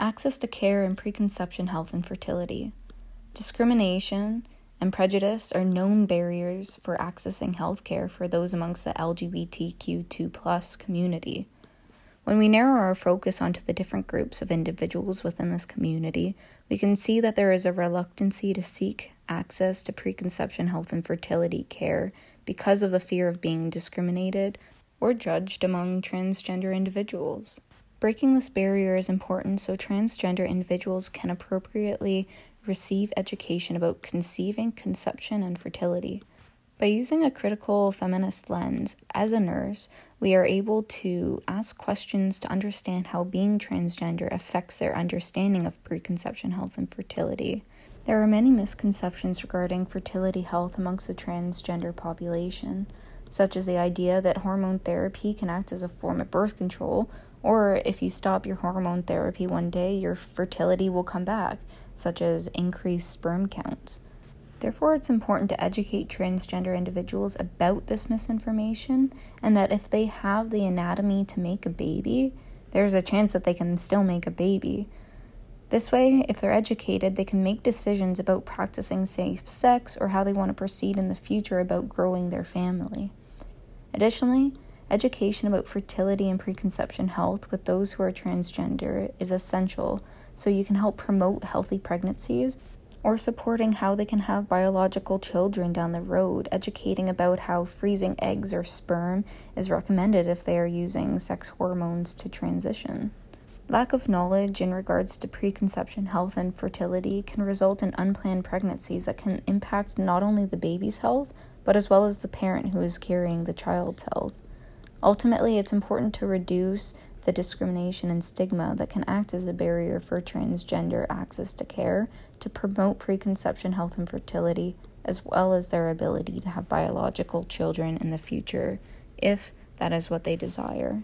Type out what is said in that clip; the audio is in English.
Access to care and preconception health and fertility. Discrimination and prejudice are known barriers for accessing health care for those amongst the LGBTQ2 community. When we narrow our focus onto the different groups of individuals within this community, we can see that there is a reluctancy to seek access to preconception health and fertility care because of the fear of being discriminated or judged among transgender individuals. Breaking this barrier is important so transgender individuals can appropriately receive education about conceiving, conception, and fertility. By using a critical feminist lens, as a nurse, we are able to ask questions to understand how being transgender affects their understanding of preconception health and fertility. There are many misconceptions regarding fertility health amongst the transgender population, such as the idea that hormone therapy can act as a form of birth control, or if you stop your hormone therapy one day, your fertility will come back, such as increased sperm counts. Therefore, it's important to educate transgender individuals about this misinformation and that if they have the anatomy to make a baby, there's a chance that they can still make a baby. This way, if they're educated, they can make decisions about practicing safe sex or how they want to proceed in the future about growing their family. Additionally, education about fertility and preconception health with those who are transgender is essential so you can help promote healthy pregnancies or supporting how they can have biological children down the road, educating about how freezing eggs or sperm is recommended if they are using sex hormones to transition. Lack of knowledge in regards to preconception health and fertility can result in unplanned pregnancies that can impact not only the baby's health, but as well as the parent who is carrying the child's health. Ultimately, it's important to reduce the discrimination and stigma that can act as a barrier for transgender access to care to promote preconception health and fertility, as well as their ability to have biological children in the future, if that is what they desire.